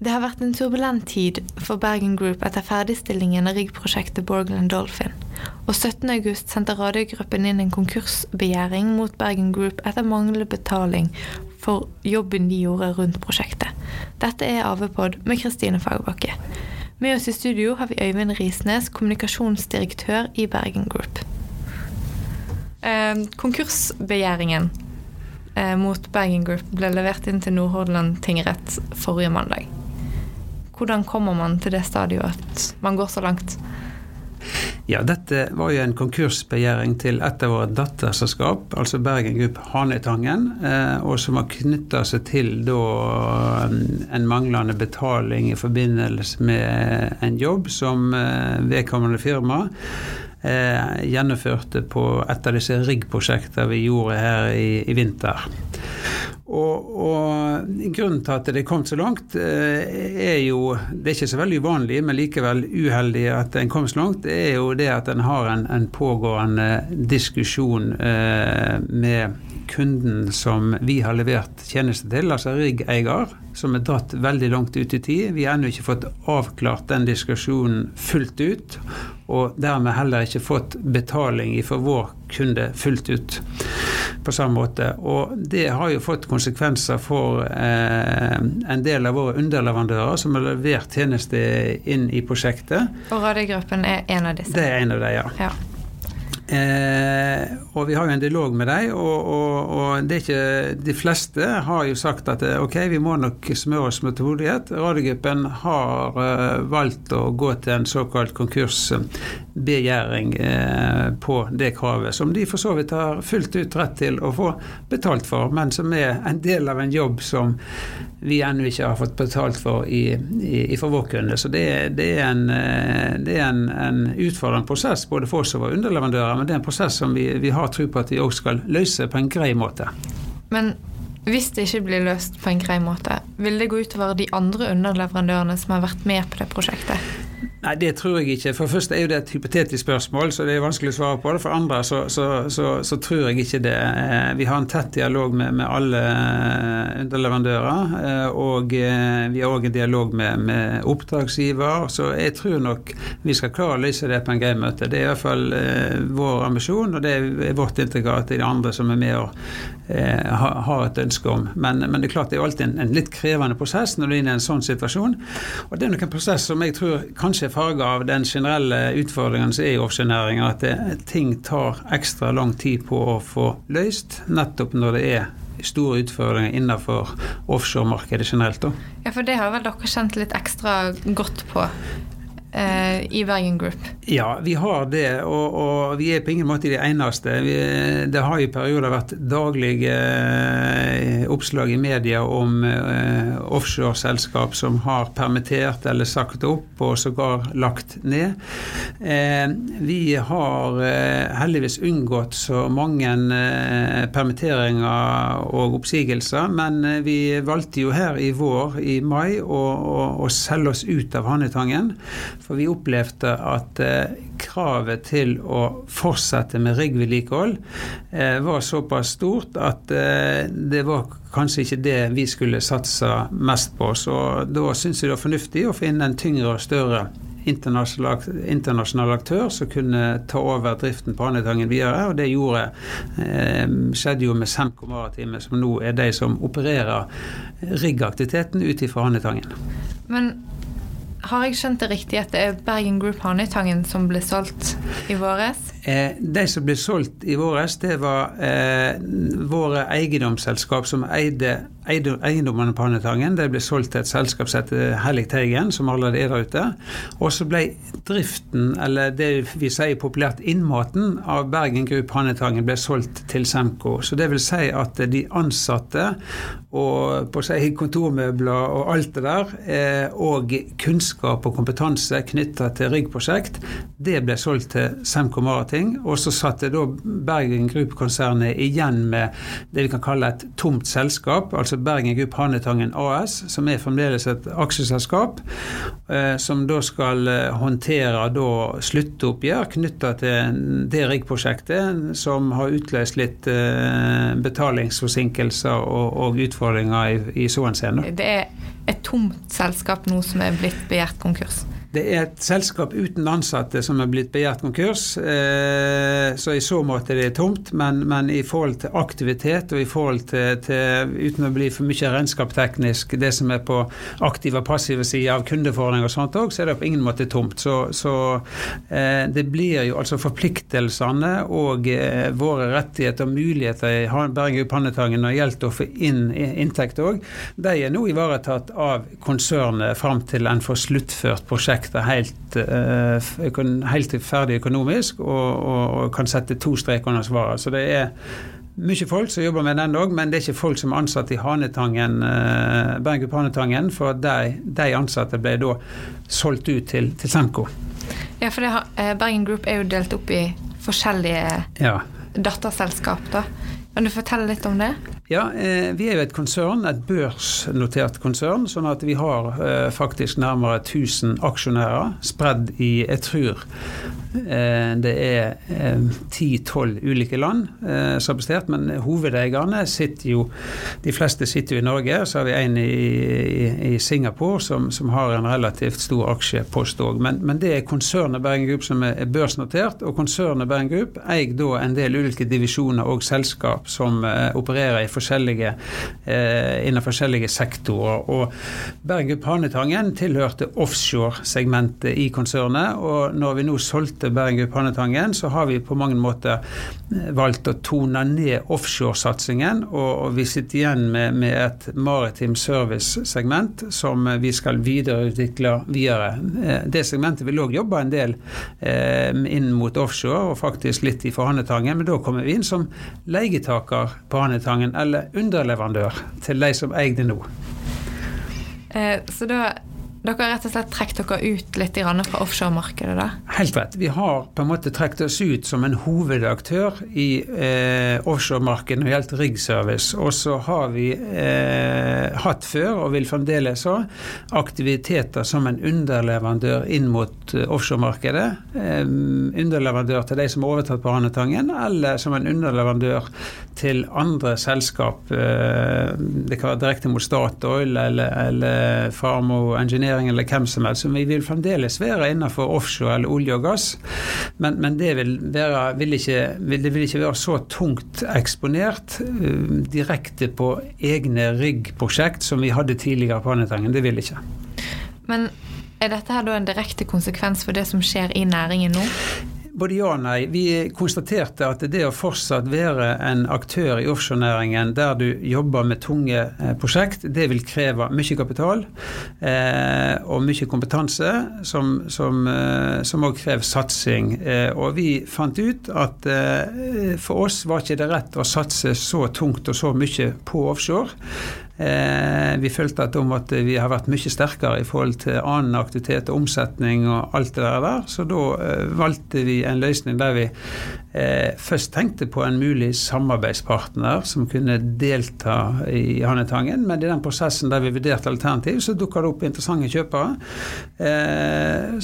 Det har vært en turbulent tid for Bergen Group etter ferdigstillingen av riggprosjektet Borgland Dolphin, og 17.8 sendte radiogruppen inn en konkursbegjæring mot Bergen Group etter manglende betaling for jobben de gjorde rundt prosjektet. Dette er AV-pod med Kristine Fagbakke. Med oss i studio har vi Øyvind Risnes, kommunikasjonsdirektør i Bergen Group. Eh, konkursbegjæringen eh, mot Bergen Group ble levert inn til Nordhordland tingrett forrige mandag. Hvordan kommer man til det stadiet at man går så langt? Ja, dette var jo en konkursbegjæring til et av våre datterselskap, altså Bergen Group Hanetangen, eh, og som har knytta seg til da en manglende betaling i forbindelse med en jobb som vedkommende firma eh, gjennomførte på et av disse riggprosjektene vi gjorde her i, i vinter. Og, og, Grunnen til at det er kommet så langt, eh, er jo Det er ikke så veldig uvanlig, men likevel uheldig at en kom så langt, det er jo det at en har en, en pågående diskusjon eh, med kunden som vi har levert tjeneste til, altså riggeier, som er dratt veldig langt ut i tid. Vi har ennå ikke fått avklart den diskusjonen fullt ut og dermed heller ikke fått betaling for vår kunde fullt ut på samme måte. Og det har jo fått konsekvenser for eh, en del av våre underleverandører som har levert tjeneste inn i prosjektet. Og Radiogruppen er en av disse? Det er en av dem, ja. ja. Eh, og vi har jo en dialog med dem, og, og, og, det er ikke De fleste har jo sagt at eh, ok, vi må nok smøre oss med tålmodighet. Radiogruppen har uh, valgt å gå til en såkalt konkursbegjæring uh, på det kravet, som de for så vidt har fullt ut rett til å få betalt for, men som er en del av en jobb som vi ennå ikke har fått betalt for i, i, i for vår kunde. Så det, det er, en, det er en, en utfordrende prosess både for oss og våre underleverandører men det er en prosess som vi, vi har tro på at de òg skal løse på en grei måte. Men hvis det ikke blir løst på en grei måte, vil det gå utover de andre underleverandørene som har vært med på det prosjektet? Nei, det tror jeg ikke. For det første er jo det et hypotetisk spørsmål, så det er vanskelig å svare på det. For andre så, så, så, så tror jeg ikke det. Eh, vi har en tett dialog med, med alle eh, underleverandører. Eh, og vi har òg en dialog med, med, oppdragsgiver. Så jeg tror nok vi skal klare å løse det på en grei måte. Det er i hvert fall vår ambisjon, og det er vårt inntrykk i de andre som er med og har et ønske om. Men, men, det er klart det er alltid en, en litt krevende prosess når du er inne i en sånn situasjon. Og det er nok en prosess som jeg tror kanskje er farge av den generelle utfordringen som er i offshorenæringen, at det, ting tar ekstra lang tid på å få løst, nettopp når det er store utfordringer innenfor offshoremarkedet generelt. Da. Ja, for det har vel dere kjent litt ekstra godt på? Eh, i Bergen Group? Ja, vi har det, og, og, vi er på ingen måte de eneste. Vi, det har i perioder vært daglige eh, oppslag i media om eh, offshoreselskap som har permittert eller sagt opp og sågar lagt ned. Eh, vi har eh, heldigvis unngått så mange eh, permitteringer og oppsigelser, men vi valgte jo her i vår, i mai, å, å, å selge oss ut av Handetangen for vi opplevde at eh, kravet til å fortsette med riggvedlikehold eh, var såpass stort at eh, det var kanskje ikke det vi skulle satse mest på. Så da syns jeg det var fornuftig å finne en tyngre og større internasjonal, internasjonal aktør som kunne ta over driften på Andetangen videre. Og det gjorde, eh, skjedde jo med Semco Maritime, som nå er de som opererer riggaktiviteten ut ifra Andetangen. Men har jeg skjønt det riktig at det er Bergen Group Hanøytangen som ble solgt i våres? Eh, de som ble solgt i våres, det var eh, våre eiendomsselskap som eide eiendommene på Hannetangen De ble solgt til et selskap som heter Hellig Teigen, som allerede er der ute. Og så ble driften, eller det vi sier populært innmaten, av Bergen Group Hannetangen ble solgt til Semco. Så det vil si at de ansatte og på si, kontormøbler og alt det der, eh, og kunnskap og kompetanse knytta til ryggprosjekt, det ble solgt til Semco Marating. Og så satte da Bergen Group-konsernet igjen med det vi kan kalle et tomt selskap. altså Bergen Group Handletangen AS, som er fremdeles et aksjeselskap. eh, som da skal eh, håndtere da sluttoppgjør knytta til det riggprosjektet som har utløst litt eh, betalingsforsinkelser og, og utfordringer i, i så henseende. Det er et tomt selskap nå som er blitt begjært konkurs? Det er et selskap uten ansatte som er blitt begjært konkurs, eh, så i så måte det er tomt. Men, men, i forhold til aktivitet og i forhold til, til, uten å bli for mye regnskapsteknisk, det som er på aktive og passive sider av kundefordringer og sånt òg, så er det på ingen måte tomt. Så, så eh, det blir jo altså forpliktelsene og eh, våre rettigheter og muligheter i Bergen Pannetangen når det gjelder å få inn inntekt òg, de er nå ivaretatt av konsernet fram til en får sluttført prosjekt prosjektet helt, uh, helt ferdig økonomisk og, og, og, kan sette to streker under svaret. Så det er mye folk som jobber med den òg, men det er ikke folk som er ansatt i Hanetangen, uh, Bergen Hanetangen, for de, de, ansatte ble da solgt ut til, til Senko. Ja, for det, uh, Bergen Group er jo delt opp i forskjellige ja. datterselskap, da. Kan du fortelle litt om det? Ja, eh, Vi er jo et konsern, et børsnotert konsern. Sånn at vi har eh, faktisk nærmere 1000 aksjonærer spredd i jeg tror det er 10-12 ulike land som har bestemt, men hovedeierne sitter jo De fleste sitter jo i Norge. Så har vi en i, i, i Singapore som, som, har en relativt stor aksjepost òg. Men, men, det er konsernet Bergen Group som er børsnotert, og konsernet Bergen Group eier da en del ulike divisjoner og selskap som opererer opererer forskjellige, eh, innen forskjellige sektorer. Og Bergen Group Hanetangen tilhørte offshore-segmentet i konsernet. Og når vi nå solgte Bergen Hanetangen, så har vi på mange måter eh, valgt å tone ned offshoresatsingen, og, vi sitter igjen med, med et maritim service-segment som vi skal videreutvikle videre. Det segmentet vil òg jobbe en del eh, inn mot offshore, og faktisk litt i Forhandetangen, men da kommer vi inn som leietaker på Handetangen eller underleverandør til de som eier det nå. Eh, så da dere har rett og slett trukket dere ut litt fra offshoremarkedet? da? Helt rett. Vi har på en måte trukket oss ut som en hovedaktør i eh, offshoremarkedet når det gjelder riggservice. Og så har vi eh, hatt før, og vil fremdeles ha, aktiviteter som en underleverandør inn mot uh, offshoremarkedet. Eh, underleverandør til de som har overtatt på Hanetangen, eller som en underleverandør til andre selskap. Eh, det kan være direkte mot Statoil eller, eller Farmo Engineering oljenæring eller hvem som helst. Så vi vil fremdeles være innenfor offshore eller olje og gass. Men, men det, vil være, vil ikke, det vil ikke være så tungt eksponert uh, direkte på egne riggprosjekt som vi hadde tidligere på Andetangen. Det vil ikke. Men er dette her da en direkte konsekvens for det som skjer i næringen nå? Både ja og nei. Vi konstaterte at det å fortsatt være en aktør i offshorenæringen der du jobber med tunge eh, prosjekt, det vil kreve mye kapital eh, og mye kompetanse, som som, eh, som krever satsing. Eh, og vi fant ut at eh, for oss var ikke det rett å satse så tungt og så mye på offshore. Eh, vi følte at måtte vi har vært mye sterkere i forhold til annen aktivitet og omsetning og alt det der. Så da eh, valgte vi en løsning der vi eh, først tenkte på en mulig samarbeidspartner som kunne delta i Hannetangen. Men i den prosessen der vi vurderte alternativ, så dukka det opp interessante kjøpere.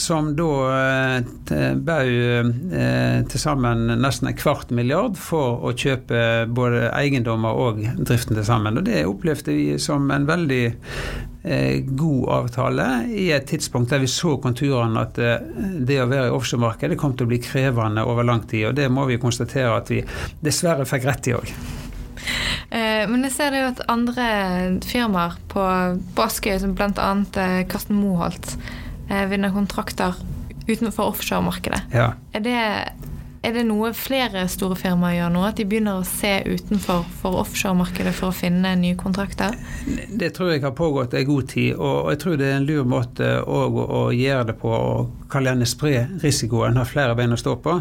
Som da bød til sammen nesten en kvart milliard for å kjøpe både eiendommer og driften til sammen. Og det opplevde vi som en veldig eh, god avtale i et tidspunkt der vi så konturene at eh, det å være i offshoremarkedet kom til å bli krevende over lang tid. Og det må vi konstatere at vi dessverre fikk rett i òg. Eh, men jeg ser det jo at andre firmaer på, på Askøy, som bl.a. Eh, Karsten Moholt, eh, vinner kontrakter utenfor offshoremarkedet. Ja. Er det er det noe flere store firmaer gjør nå? At de begynner å se utenfor for offshoremarkedet for å finne nye kontrakter? Det tror jeg har pågått en god tid, og jeg tror det er en lur måte å, å gjøre det på. å kalle gjerne spre risikoen, har flere bein å stå på.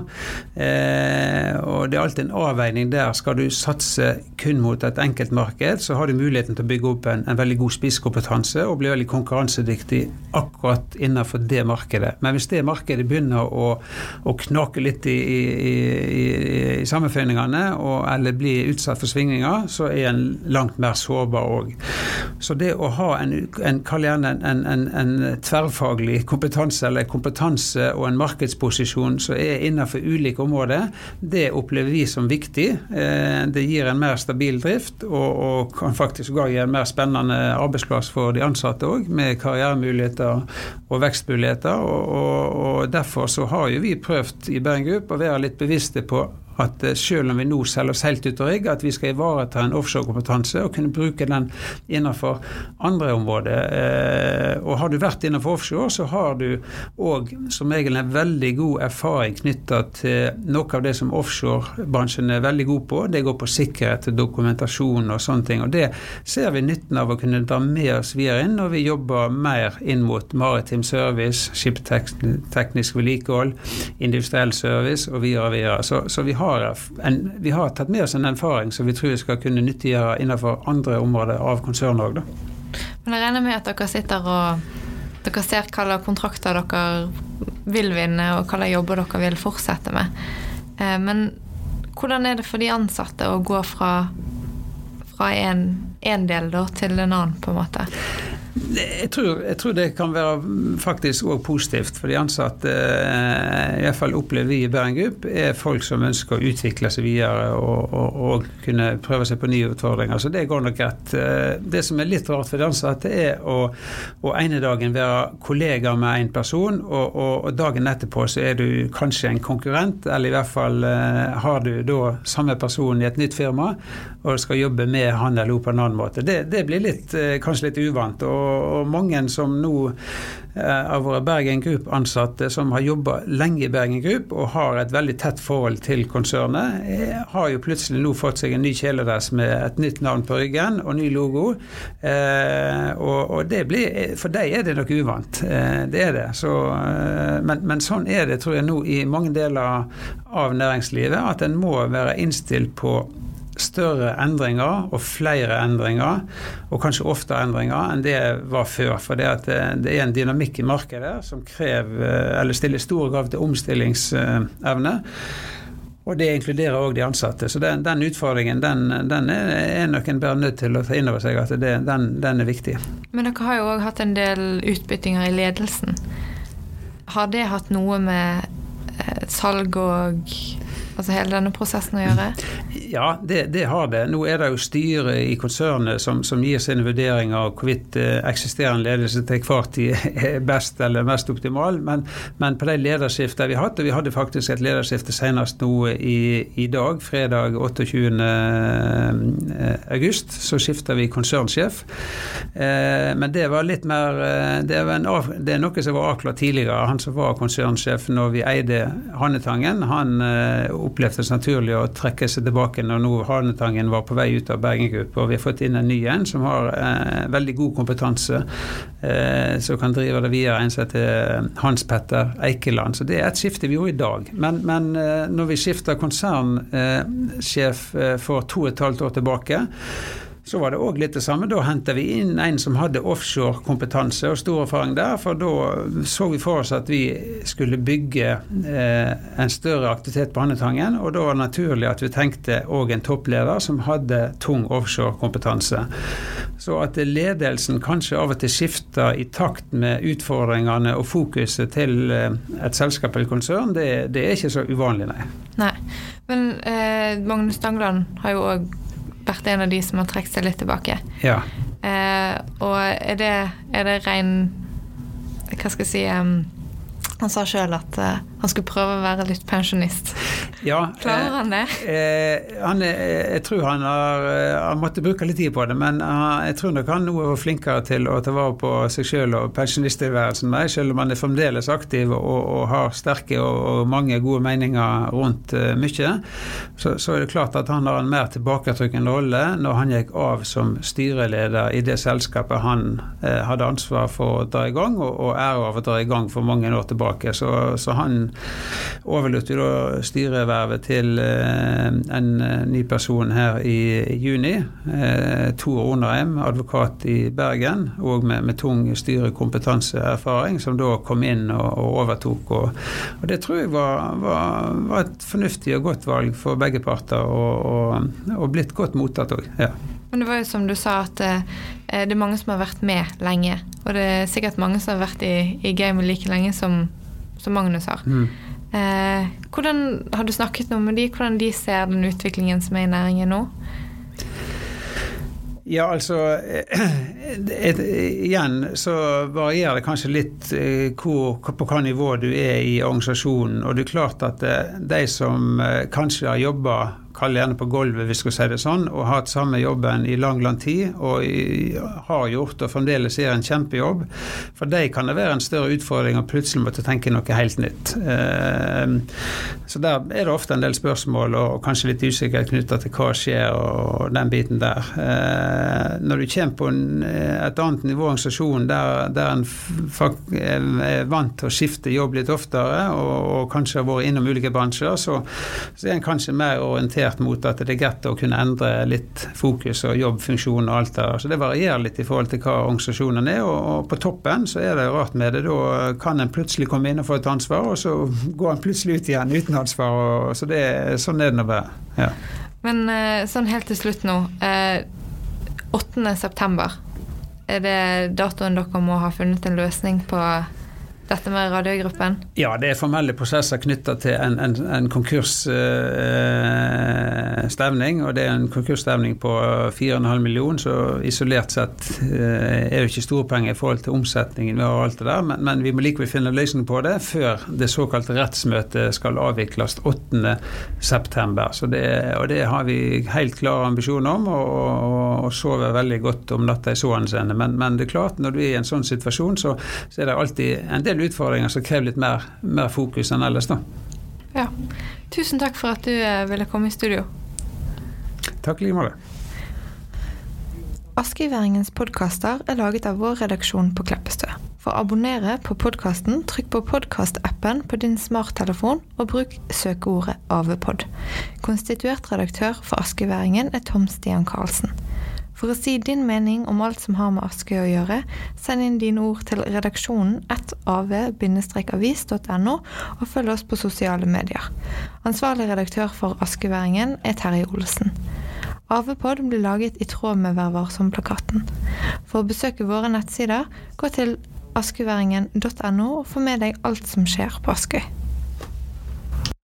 Eh, og Det er alltid en avveining der. Skal du satse kun mot et enkeltmarked, så har du muligheten til å bygge opp en, en veldig god spisskompetanse og bli veldig konkurransedyktig akkurat innenfor det markedet. Men hvis det markedet begynner å, å knake litt i, i i, i sammenføyningene eller bli utsatt for svingninger, så er en langt mer sårbar òg. Så det å ha en, en, en, en tverrfaglig kompetanse, eller kompetanse og en markedsposisjon som er innenfor ulike områder, det opplever vi som viktig. Eh, det gir en mer stabil drift, og, og kan faktisk gi en mer spennende arbeidsplass for de ansatte òg, med karrieremuligheter og vekstmuligheter. Og, og, og derfor så har jo vi prøvd i Bergen Group å være litt bevisste på at eh, selv om vi nå selger oss helt ut av rigg, at vi skal ivareta en offshorekompetanse og kunne bruke den innenfor andre områder. Eh, og har du vært innenfor offshore, så har du òg som regel en veldig god erfaring knytta til noe av det som offshorebransjen er veldig god på. Det går på sikkerhet, dokumentasjon og sånne ting. Og det ser vi nytten av å kunne dra med oss videre inn når vi jobber mer inn mot maritim service, skipsteknisk vedlikehold, industriell service og videre og videre. Så, så vi har har, en, vi har tatt med oss en erfaring som vi tror vi skal kunne nyttiggjøre innenfor andre områder av konsernet òg. Men jeg regner med at dere sitter og dere ser hva slags kontrakter dere vil vinne, og hva slags jobber dere vil fortsette med. Eh, men hvordan er det for de ansatte å gå fra, fra en, en del da, til en annen, på en måte? Jeg tror, jeg tror, det kan være faktisk òg positivt for de ansatte. Eh, I hvert fall opplever vi i Bergen Group er folk som ønsker å utvikle seg videre og, og, og, kunne prøve seg på nye utfordringer. Så det går nok greit. Eh, det som er litt rart for de ansatte, er å, å ene dagen være kollega med en person, og, og, dagen etterpå så er du kanskje en konkurrent, eller i hvert fall eh, har du da samme person i et nytt firma og skal jobbe med han eller hun på en annen måte. Det, det blir litt, kanskje litt uvant. og og, mange som nå eh, av våre Bergen Group-ansatte som har jobba lenge i Bergen Group og har et veldig tett forhold til konsernet, eh, har jo plutselig nå fått seg en ny kjeledress med et nytt navn på ryggen og ny logo. Eh, og, det blir, For dem er det nok uvant. det er det. Så, men, men, sånn er det, tror jeg, nå i mange deler av næringslivet, at en må være innstilt på større endringer og flere endringer, og kanskje oftere endringer enn det var før. For det, det, det er en dynamikk i markedet som krever, eller stiller store krav til omstillingsevne. Og det inkluderer òg de ansatte. Så den, den utfordringen den, den er, nok en bare nødt til å ta inn over seg at det, den, den, er viktig. Men dere har jo òg hatt en del utbyttinger i ledelsen. Har det hatt noe med eh, salg og altså hele denne prosessen å gjøre? Ja, det, det, har det. Nå er det jo styret i konsernet som, som gir sine vurderinger av hvorvidt eh, eksisterende ledelse til hver tid er best eller mest optimal. Men, men på de lederskiftene vi har hatt, og vi hadde faktisk et lederskifte senest nå i, i dag, fredag 28. Eh, august, så skifta vi konsernsjef. Eh, men det var litt mer det er, en, det er, noe som var avklart tidligere. Han som var konsernsjef når vi eide Hannetangen, han opplevde det naturlig å trekke seg tilbake når nå Hanetangen var på vei ut av Bergen Group. Og vi har fått inn en ny en som har eh, veldig god kompetanse, eh, som kan drive det videre. En som heter Hans Petter Eikeland. Så det er et skifte vi gjorde i dag. Men, men eh, når vi skifter konsernsjef eh, for to og et halvt år tilbake, så var det òg litt det samme. Da henta vi inn en som hadde offshorekompetanse og stor erfaring der. For da så vi for oss at vi skulle bygge eh, en større aktivitet på Handetangen. Og da var det naturlig at vi tenkte òg en toppleder som hadde tung offshorekompetanse. Så at ledelsen kanskje av og til skifter i takt med utfordringene og fokuset til eh, et selskap eller konsern, det, det, er ikke så uvanlig, nei. nei. Men eh, Magnus Dangland har jo òg vært en av de som har trukket seg litt tilbake. Ja. Eh, og er det, er det ren Hva skal jeg si um, Han sa sjøl at uh, han skulle prøve å være litt pensjonist. Ja, Klarer han det? Eh, han er, jeg tror han har eh, Han måtte bruke litt tid på det, men jeg tror nok han nå er flinkere til å ta vare på seg sjøl og pensjonisttilværelsen meg, selv om han er fremdeles aktiv og, og har sterke og, og, mange gode meninger rundt uh, mye. Så, så, er det klart at han har en mer tilbaketrykkende rolle når han gikk av som styreleder i det selskapet han eh, hadde ansvar for å dra i gang, og, og ære av å dra i gang for mange år tilbake. Så, så han overlot vi da styrevervet til en ny person her i juni. Tor Onarheim, advokat i Bergen, og med, med tung styrekompetanseerfaring, som da kom inn og, og overtok. Og, og, det tror jeg var, var, var, et fornuftig og godt valg for begge parter, og, og, blitt godt mottatt òg. Men det var jo som du sa, at eh, det er mange som har vært med lenge. Og det er sikkert mange som har vært i, i gamet like lenge som, som Magnus har. Mm. Eh, hvordan Har du snakket noe med de, hvordan de ser den utviklingen som er i næringen nå? Ja, altså et, et, Igjen så varierer det kanskje litt eh, hvor, på hva nivå du er i organisasjonen. Og det er klart at eh, de som eh, kanskje har jobba kall gjerne på gulvet, hvis vi skal si det sånn, og hatt samme jobben i lang, lang tid, og har gjort og fremdeles gjør en kjempejobb. For dem kan det være en større utfordring å plutselig måtte tenke noe helt nytt. Eh, så der er det ofte en del spørsmål og kanskje litt usikkerhet knytta til hva skjer og den biten der. Eh, når du kommer på et annet nivå i organisasjonen der, der en er vant til å skifte jobb litt oftere, og, og kanskje har vært innom ulike bransjer, så, så er en kanskje mer orientert orientert mot at det er greit å kunne endre litt fokus og jobbfunksjon og alt der. Så det varierer litt i forhold til hva organisasjonen er. Og på toppen så er det rart med det. Da kan en plutselig komme inn og få et ansvar, og så går en plutselig ut igjen uten ansvar. Og, så det, sånn er det nå bare. Ja. Men eh, sånn helt til slutt nå. 8. Eh, september. Er det datoen dere må ha funnet en løsning på dette med radiogruppen? Ja, det er formelle prosesser knytta til en, en, en konkursstevning. og det er en konkursstevning på 4,5 millioner, så isolert sett eh, er det ikke store penger i forhold til omsetningen vi og alt det der, men, men, vi må likevel finne en løsning på det før det såkalte rettsmøtet skal avvikles 8.9. Så det, og det har vi helt klare ambisjoner om, og, og, og sover veldig godt om natta i så henseende. Men, men, det er klart, når du er i en sånn situasjon, så, så er det alltid en del del utfordringer som krever litt mer, mer fokus enn ellers. da. Ja. Tusen takk for at du eh, ville komme i studio. Takk i like måte. Askeværingens podkaster er laget av vår redaksjon på Kleppestø. For å abonnere på podkasten, trykk på podkastappen på din smarttelefon og bruk søkeordet AVPod. Konstituert redaktør for Askeværingen er Tom Stian Karlsen. For å si din mening om alt som har med Askøy å gjøre, send inn dine ord til redaksjonen av-avis.no, og følg oss på sosiale medier. Ansvarlig redaktør for Askeværingen er Terje Olsen. AV-pod blir laget i tråd med Vær varsom-plakaten. For å besøke våre nettsider, gå til askeværingen.no og få med deg alt som skjer på Askøy.